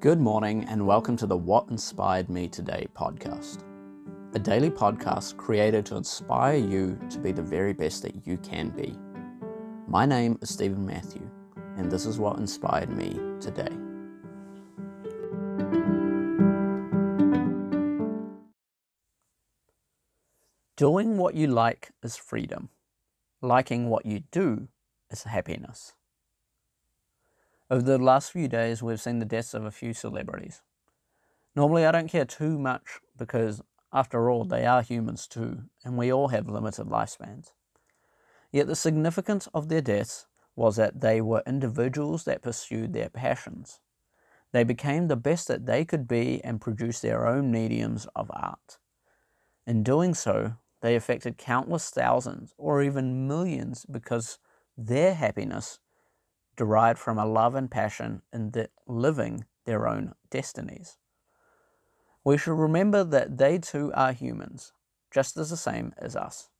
Good morning, and welcome to the What Inspired Me Today podcast, a daily podcast created to inspire you to be the very best that you can be. My name is Stephen Matthew, and this is what inspired me today. Doing what you like is freedom. Liking what you do is happiness. Over the last few days, we've seen the deaths of a few celebrities. Normally, I don't care too much because, after all, they are humans too, and we all have limited lifespans. Yet the significance of their deaths was that they were individuals that pursued their passions. They became the best that they could be and produced their own mediums of art. In doing so, they affected countless thousands or even millions because their happiness derived from a love and passion in the living their own destinies. We should remember that they too are humans, just as the same as us.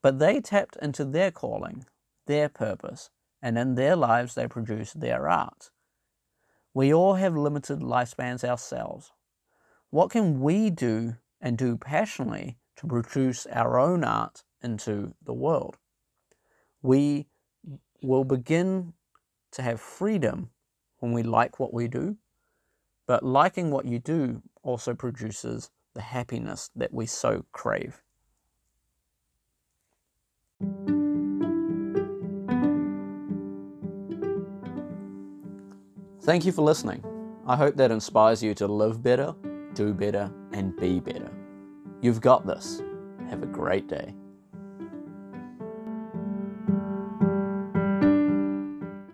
But they tapped into their calling, their purpose, and in their lives they produced their art. We all have limited lifespans ourselves. What can we do and do passionately to produce our own art into the world? We will begin to have freedom when we like what we do, but liking what you do also produces the happiness that we so crave. Thank you for listening. I hope that inspires you to live better, do better, and be better. You've got this. Have a great day.